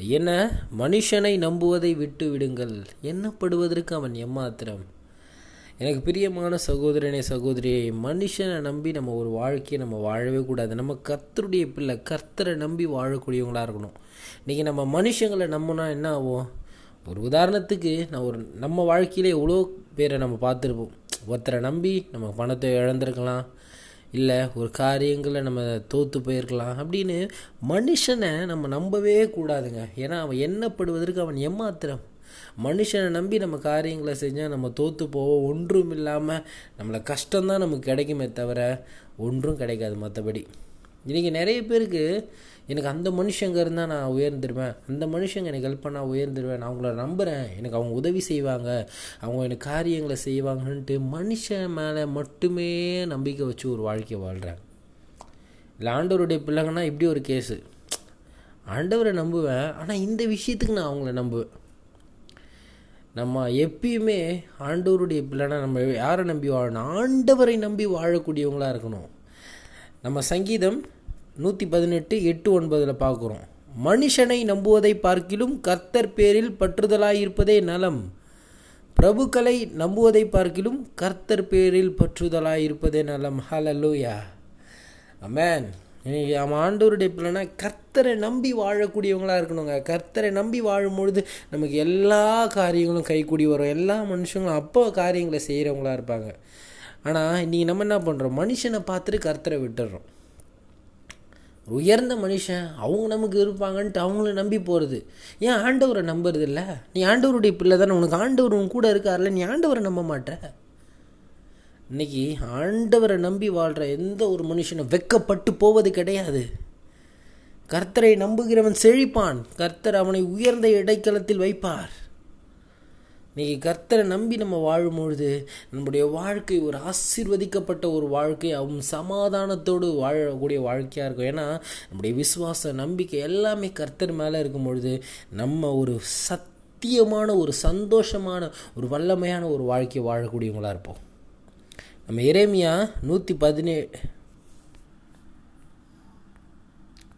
என்ன? மனுஷனை நம்புவதை விட்டு விடுங்கள். எண்ணப்படுவதற்கு அவன் எம்மாத்திரம்? எனக்கு பிரியமான சகோதரனே சகோதரியை மனுஷனை நம்பி நம்ம ஒரு வாழ்க்கையை நம்ம வாழவே கூடாது. நம்ம கர்த்தருடைய பிள்ளை கர்த்தரை நம்பி வாழக்கூடியவங்களாக இருக்கணும். இன்றைக்கி நம்ம மனுஷங்களை நம்பினா என்ன ஆகும்? ஒரு உதாரணத்துக்கு நான் ஒரு நம்ம வாழ்க்கையிலே எவ்வளோ பேரை நம்ம பார்த்துருப்போம். ஒருத்தரை நம்பி நம்ம பணத்தை இழந்திருக்கலாம். இல்லை ஒரு காரியங்களை நம்ம தோற்று போயிருக்கலாம் அப்படின்னு மனுஷனை நம்ம நம்பவே கூடாதுங்க. ஏன்னா அவன் எண்ணப்படுவதற்கு அவன் எம்மாத்திரம் மனுஷனை நம்பி நம்ம காரியங்களை செஞ்சால் நம்ம தோற்று போவோம் ஒன்றும் இல்லாமல் நம்மளை கஷ்டம்தான் நமக்கு கிடைக்குமே தவிர ஒன்றும் கிடைக்காது மற்றபடி இன்றைக்கி நிறைய பேருக்கு எனக்கு அந்த மனுஷங்க இருந்தால் நான் உயர்ந்துருவேன். அந்த மனுஷங்க எனக்கு ஹெல்ப் பண்ணால் உயர்ந்துருவேன். நான் அவங்கள நம்புகிறேன் எனக்கு அவங்க உதவி செய்வாங்க. அவங்க எனக்கு காரியங்களை செய்வாங்கன்ட்டு மனுஷன் மேலே மட்டுமே நம்பிக்கை வச்சு ஒரு வாழ்க்கையை வாழ்கிறேன் இல்லை ஆண்டவருடைய பிள்ளைங்கன்னா இப்படி ஒரு கேஸு ஆண்டவரை நம்புவேன். ஆனால் இந்த விஷயத்துக்கு நான் அவங்கள நம்புவேன். நம்ம எப்பயுமே ஆண்டவருடைய பிள்ளைனா நம்ம யாரை நம்பி வாழணும்? ஆண்டவரை நம்பி வாழக்கூடியவங்களாக இருக்கணும். நம்ம சங்கீதம் நூற்றி பதினெட்டு எட்டு ஒன்பதில் பார்க்குறோம். மனுஷனை நம்புவதை பார்க்கிலும் கர்த்தர் பேரில் பற்றுதலாயிருப்பதே நலம். பிரபுக்களை நம்புவதை பார்க்கிலும் கர்த்தர் பேரில் பற்றுதலாயிருப்பதே நலம். ஹலலூயா அமேன் நம்ம ஆண்டோருடைய பிள்ளைனா கர்த்தரை நம்பி வாழக்கூடியவங்களாக இருக்கணுங்க. கர்த்தரை நம்பி வாழும்பொழுது நமக்கு எல்லா காரியங்களும் கைக்கூடி வரும். எல்லா மனுஷங்களும் அப்போ காரியங்களை செய்கிறவங்களா இருப்பாங்க. ஆனால் இன்றைக்கி நம்ம என்ன பண்ணுறோம் மனுஷனை பார்த்துட்டு கர்த்தரை விட்டுடுறோம் உயர்ந்த மனுஷன் அவங்க நமக்கு இருப்பாங்கன்ட்டு அவங்கள நம்பி போகிறது ஏன் ஆண்டவரை நம்புறது இல்லை நீ ஆண்டவருடைய பிள்ளை தானே உனக்கு ஆண்டவர் உன் கூட இருக்கார்ல நீ ஆண்டவரை நம்ப மாட்ட. இன்னைக்கு ஆண்டவரை நம்பி வாழ்கிற எந்த ஒரு மனுஷனும் வெக்கப்பட்டு போவது கிடையாது. கர்த்தரை நம்புகிறவன் செழிப்பான். கர்த்தர் அவனை உயர்ந்த இடைக்கலத்தில் வைப்பார். இன்னைக்கு கர்த்தரை நம்பி நம்ம வாழும்பொழுது நம்முடைய வாழ்க்கை ஒரு ஆசீர்வதிக்கப்பட்ட ஒரு வாழ்க்கை அவன் சமாதானத்தோடு வாழக்கூடிய வாழ்க்கையாக இருக்கும். ஏன்னா நம்முடைய விசுவாச நம்பிக்கை எல்லாமே கர்த்தர் மேலே இருக்கும் பொழுது நம்ம ஒரு சத்தியமான ஒரு சந்தோஷமான ஒரு வல்லமையான ஒரு வாழ்க்கையை வாழக்கூடியவங்களாக இருப்போம். நம்ம இறைமையாக நூற்றி பதினேழு